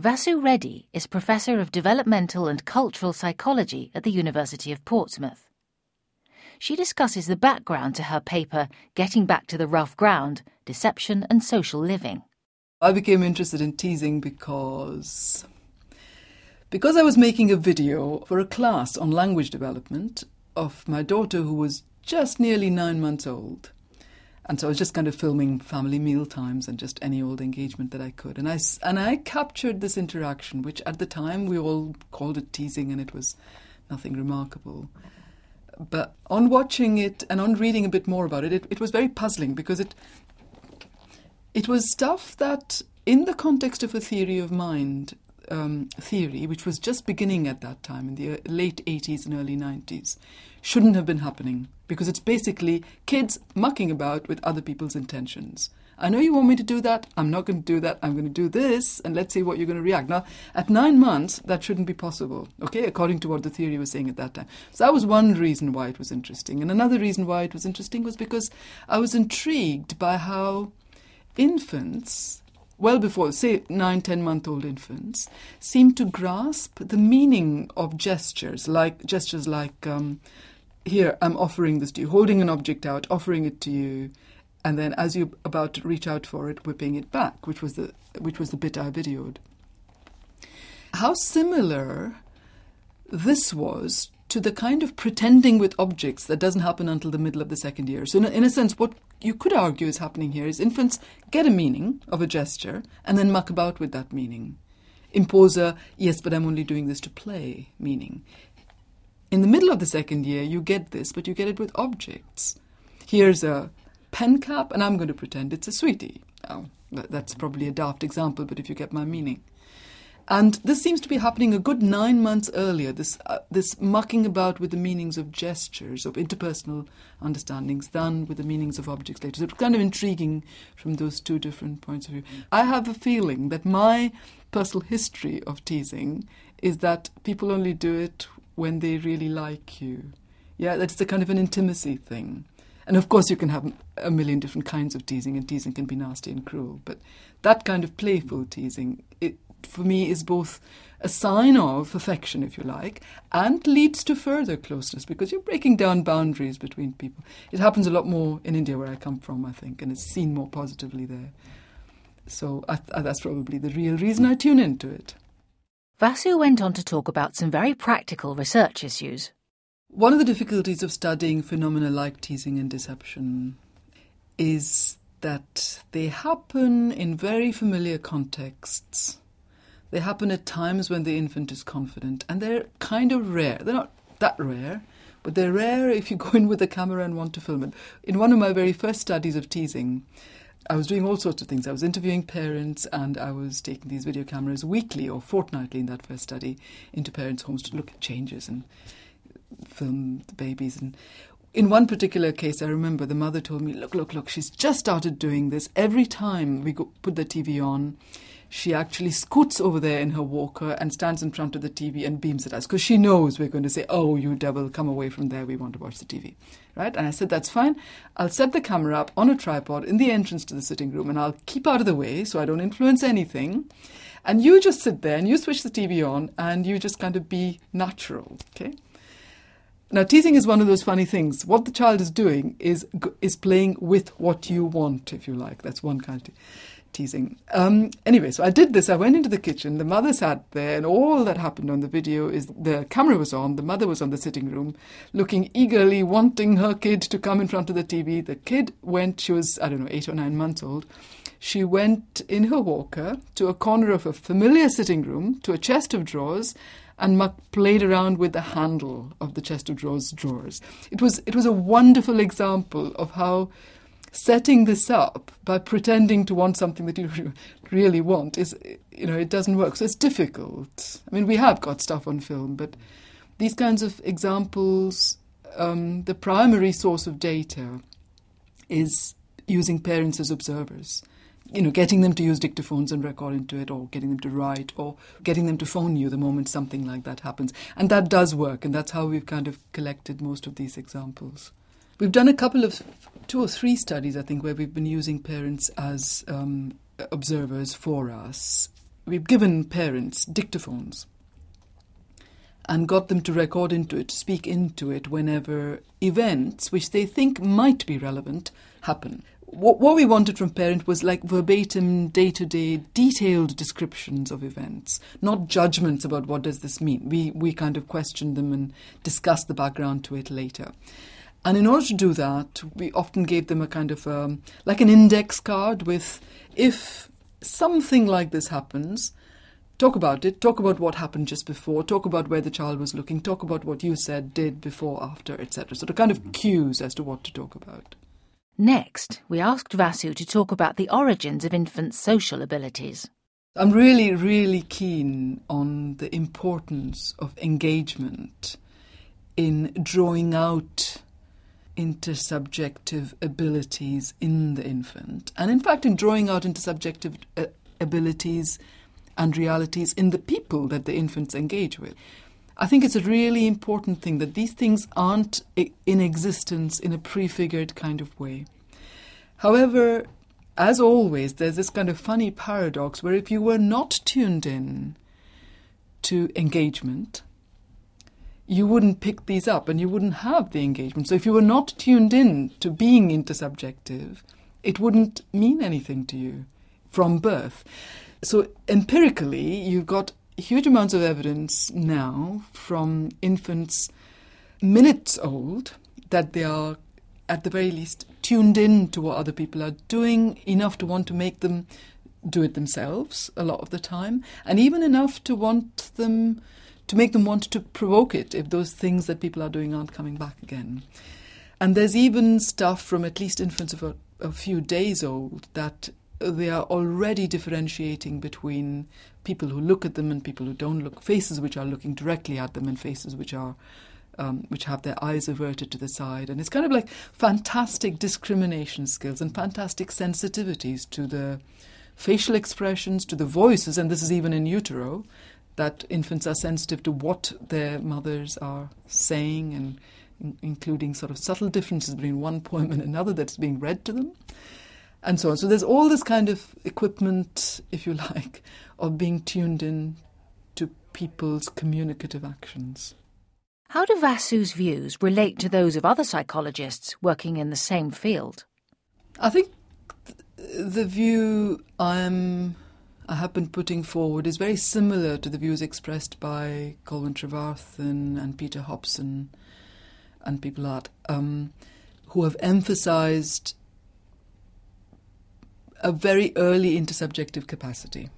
Vasu Reddy is Professor of Developmental and Cultural Psychology at the University of Portsmouth. She discusses the background to her paper, Getting Back to the Rough Ground Deception and Social Living. I became interested in teasing because because I was making a video for a class on language development of my daughter who was just nearly nine months old. And so I was just kind of filming family meal times and just any old engagement that I could. And I, and I captured this interaction, which at the time we all called it teasing and it was nothing remarkable. But on watching it and on reading a bit more about it, it, it was very puzzling because it, it was stuff that, in the context of a theory of mind, um, theory, which was just beginning at that time in the late 80s and early 90s, shouldn't have been happening because it's basically kids mucking about with other people's intentions. I know you want me to do that. I'm not going to do that. I'm going to do this, and let's see what you're going to react. Now, at nine months, that shouldn't be possible, okay, according to what the theory was saying at that time. So that was one reason why it was interesting. And another reason why it was interesting was because I was intrigued by how infants well before, say, nine, ten month old infants, seem to grasp the meaning of gestures, like gestures like, um, here, I'm offering this to you, holding an object out, offering it to you, and then as you're about to reach out for it, whipping it back, which was the, which was the bit I videoed. How similar this was to the kind of pretending with objects that doesn't happen until the middle of the second year. So, in a, in a, sense, what you could argue is happening here is infants get a meaning of a gesture and then muck about with that meaning. Impose a, yes, but I'm only doing this to play meaning. In the middle of the second year, you get this, but you get it with objects. Here's a pen cap, and I'm going to pretend it's a sweetie. Oh, that's probably a daft example, but if you get my meaning. And this seems to be happening a good nine months earlier, this, uh, this mucking about with the meanings of gestures, of interpersonal understandings, than with the meanings of objects later. So it's kind of intriguing from those two different points of view. I have a feeling that my personal history of teasing is that people only do it when they really like you. Yeah, that's a kind of an intimacy thing. And of course, you can have a million different kinds of teasing, and teasing can be nasty and cruel. But that kind of playful teasing, it, for me is both a sign of affection, if you like, and leads to further closeness because you're breaking down boundaries between people. It happens a lot more in India, where I come from, I think, and it's seen more positively there. So I, I, uh, that's probably the real reason I tune into it. Vasu went on to talk about some very practical research issues. One of the difficulties of studying phenomena like teasing and deception is that they happen in very familiar contexts they happen at times when the infant is confident, and they're kind of rare. They're not that rare, but they're rare if you go in with a camera and want to film it. In one of my very first studies of teasing, I was doing all sorts of things. I was interviewing parents and I was taking these video cameras weekly or fortnightly in that first study into parents' homes to look at changes and film the babies. And in one particular case, I remember the mother told me, Look, look, look, she's just started doing this. Every time we go, put the TV on, she actually scoots over there in her walker and stands in front of the TV and beams at us because she knows we're going to say, Oh, you devil, come away from there. We want to watch the TV. Right? And I said, That's fine. I'll set the camera up on a tripod in the entrance to the sitting room and I'll keep out of the way so I don't influence anything. And you just sit there and you switch the TV on and you just kind of be natural. Okay? Now, teasing is one of those funny things. What the child is doing is is playing with what you want, if you like. That's one kind of teasing. Um, anyway, so I did this. I went into the kitchen. The mother sat there, and all that happened on the video is the camera was on. The mother was on the sitting room, looking eagerly, wanting her kid to come in front of the TV. The kid went. She was I don't know eight or nine months old. She went in her walker to a corner of a familiar sitting room to a chest of drawers and Muck played around with the handle of the chest of drawers drawers. It was it was a wonderful example of how setting this up by pretending to want something that you really want is, you know, it doesn't work. So it's difficult. I mean, we have got stuff on film, but these kinds of examples, um, the primary source of data is using parents as observers. You know, getting them to use dictaphones and record into it, or getting them to write, or getting them to phone you the moment something like that happens. And that does work, and that's how we've kind of collected most of these examples. We've done a couple of two or three studies, I think, where we've been using parents as um, observers for us. we've given parents dictaphones and got them to record into it, speak into it whenever events which they think might be relevant happen. What, what we wanted from parent was like verbatim, day to day, detailed descriptions of events, not judgments about what does this mean. We we kind of questioned them and discussed the background to it later. And in order to do that, we often gave them a kind of um, like an index card with if something like this happens, talk about it, talk about what happened just before, talk about where the child was looking, talk about what you said, did, before, after, etc. So the kind of cues as to what to talk about. Next, we asked Vasu to talk about the origins of infants' social abilities. I'm really, really keen on the importance of engagement in drawing out intersubjective abilities in the infant, and in fact, in drawing out intersubjective uh, abilities and realities in the people that the infants engage with. I think it's a really important thing that these things aren't in existence in a prefigured kind of way. However, as always, there's this kind of funny paradox where if you were not tuned in to engagement, you wouldn't pick these up and you wouldn't have the engagement. So if you were not tuned in to being intersubjective, it wouldn't mean anything to you from birth. So empirically, you've got huge amounts of evidence now from infants minutes old that they are at the very least tuned in to what other people are doing enough to want to make them do it themselves a lot of the time and even enough to want them to make them want to provoke it if those things that people are doing aren't coming back again and there's even stuff from at least infants of a, a few days old that they are already differentiating between people who look at them and people who don't look, faces which are looking directly at them and faces which are um, which have their eyes averted to the side. And it's kind of like fantastic discrimination skills and fantastic sensitivities to the facial expressions, to the voices, and this is even in utero, that infants are sensitive to what their mothers are saying and in- including sort of subtle differences between one poem and another that's being read to them and so on. So there's all this kind of equipment, if you like, of being tuned in to people's communicative actions. How do Vasu's views relate to those of other psychologists working in the same field? I think the view I'm, have been putting forward is very similar to the views expressed by Colwyn Trevarthen and Peter Hobson and people like um, who have emphasized a very early intersubjective capacity.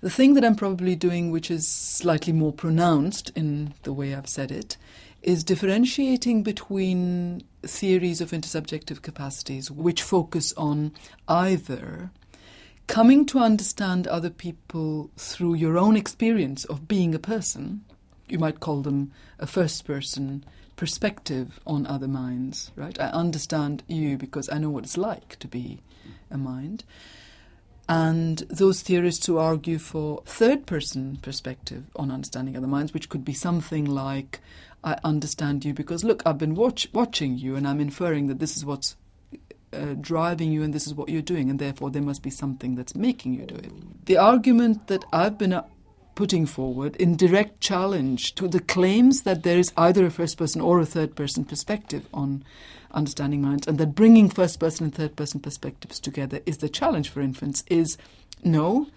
The thing that I'm probably doing, which is slightly more pronounced in the way I've said it, is differentiating between theories of intersubjective capacities which focus on either coming to understand other people through your own experience of being a person. You might call them a first person perspective on other minds, right? I understand you because I know what it's like to be a mind. And those theorists who argue for third person perspective on understanding other minds, which could be something like, I understand you because, look, I've been watch- watching you and I'm inferring that this is what's uh, driving you and this is what you're doing, and therefore there must be something that's making you do it. The argument that I've been uh, putting forward in direct challenge to the claims that there is either a first person or a third person perspective on understanding minds, and that bringing first person and third person perspectives together is the challenge for infants, is no.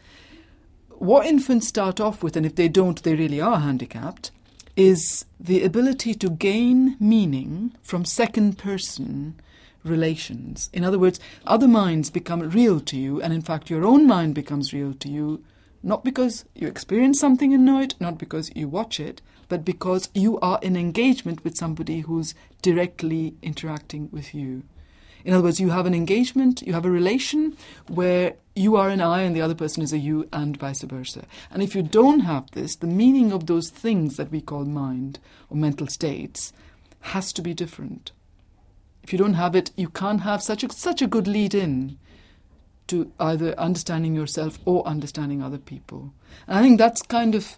What infants start off with, and if they don't, they really are handicapped, is the ability to gain meaning from second person relations. In other words, other minds become real to you, and in fact, your own mind becomes real to you, not because you experience something and know it, not because you watch it, but because you are in engagement with somebody who's directly interacting with you. In other words, you have an engagement, you have a relation where you are an I and the other person is a you, and vice versa. And if you don't have this, the meaning of those things that we call mind or mental states has to be different. If you don't have it, you can't have such a, such a good lead in to either understanding yourself or understanding other people. And I think that's kind of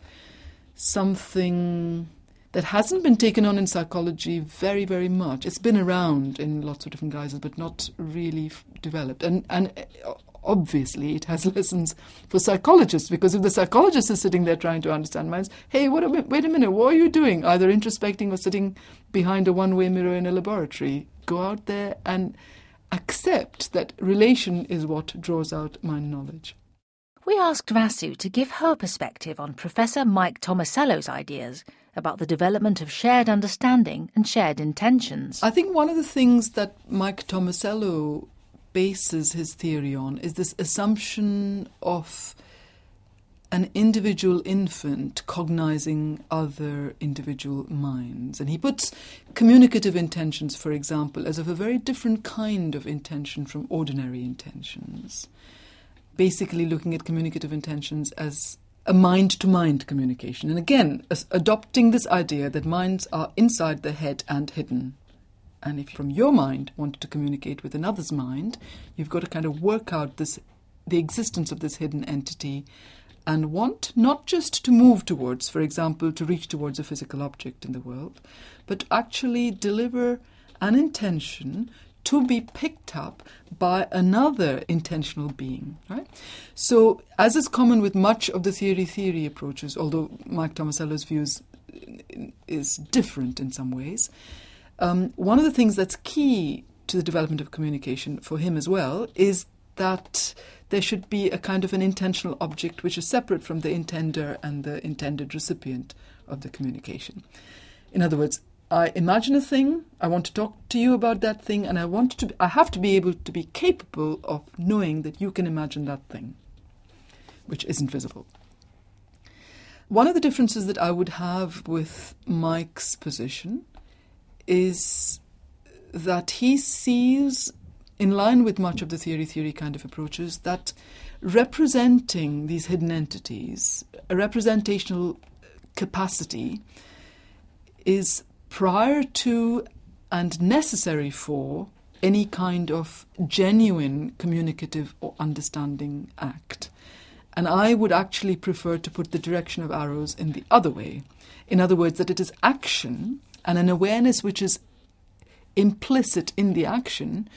something that hasn't been taken on in psychology very, very much. It's been around in lots of different guises, but not really f- developed. And and uh, obviously it has lessons for psychologists because if the psychologist is sitting there trying to understand minds, hey, what a, wait a minute, what are you doing? Either introspecting or sitting behind a one way mirror in a laboratory. Go out there and accept that relation is what draws out mind knowledge. We asked Vasu to give her perspective on Professor Mike Tomasello's ideas about the development of shared understanding and shared intentions. I think one of the things that Mike Tomasello bases his theory on is this assumption of an individual infant cognizing other individual minds. And he puts communicative intentions, for example, as of a very different kind of intention from ordinary intentions. Basically, looking at communicative intentions as a mind to mind communication. And again, adopting this idea that minds are inside the head and hidden. And if from your mind wanted to communicate with another's mind, you've got to kind of work out this the existence of this hidden entity and want not just to move towards, for example, to reach towards a physical object in the world, but actually deliver an intention to be picked up by another intentional being, right? So, as is common with much of the theory theory approaches, although Mike Tomasello's views is different in some ways, um, one of the things that's key to the development of communication for him as well is that there should be a kind of an intentional object which is separate from the intender and the intended recipient of the communication. In other words, I imagine a thing, I want to talk to you about that thing, and I want to I have to be able to be capable of knowing that you can imagine that thing, which isn't visible. One of the differences that I would have with Mike's position is that he sees, in line with much of the theory theory kind of approaches, that representing these hidden entities, a representational capacity, is prior to and necessary for any kind of genuine communicative or understanding act. And I would actually prefer to put the direction of arrows in the other way. In other words, that it is action and an awareness which is implicit in the action,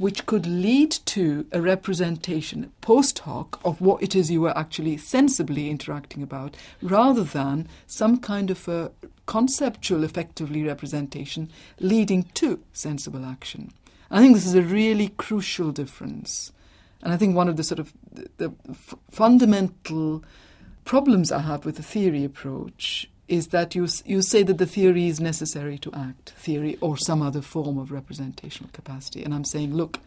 which could lead to a representation post hoc of what it is you were actually sensibly interacting about, rather than some kind of a conceptual, effectively representation leading to sensible action. I think this is a really crucial difference. And I think one of the sort of the, the f- fundamental problems I have with the theory approach is that you, you say that the theory is necessary to act, theory or some other form of representational capacity. And I'm saying, look,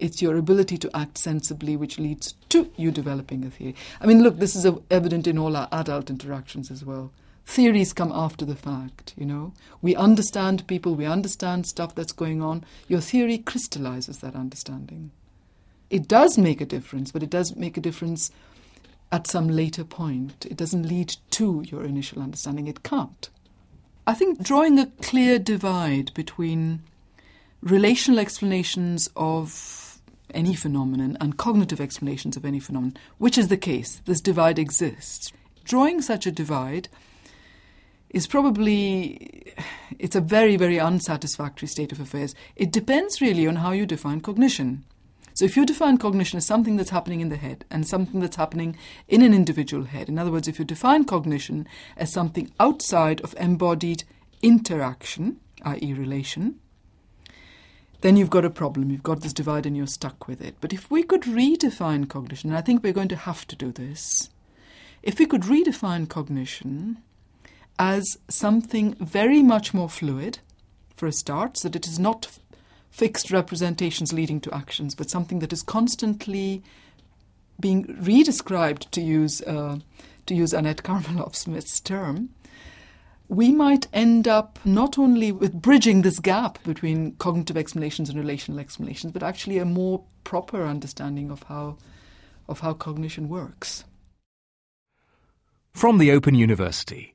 it's your ability to act sensibly which leads to you developing a theory. I mean, look, this is evident in all our adult interactions as well. Theories come after the fact, you know. We understand people, we understand stuff that's going on. Your theory crystallizes that understanding. It does make a difference, but it does make a difference at some later point. It doesn't lead to your initial understanding. It can't. I think drawing a clear divide between relational explanations of any phenomenon and cognitive explanations of any phenomenon, which is the case, this divide exists. Drawing such a divide is probably it's a very very unsatisfactory state of affairs. It depends really on how you define cognition. So if you define cognition as something that's happening in the head and something that's happening in an individual head, in other words, if you define cognition as something outside of embodied interaction, i.e., relation, then you've got a problem. You've got this divide and you're stuck with it. But if we could redefine cognition, and I think we're going to have to do this, if we could redefine cognition as something very much more fluid, for a start, so that it is not fixed representations leading to actions, but something that is constantly being redescribed, to use uh, to use Annette Karmiloff Smith's term, we might end up not only with bridging this gap between cognitive explanations and relational explanations, but actually a more proper understanding of how of how cognition works. From the Open University.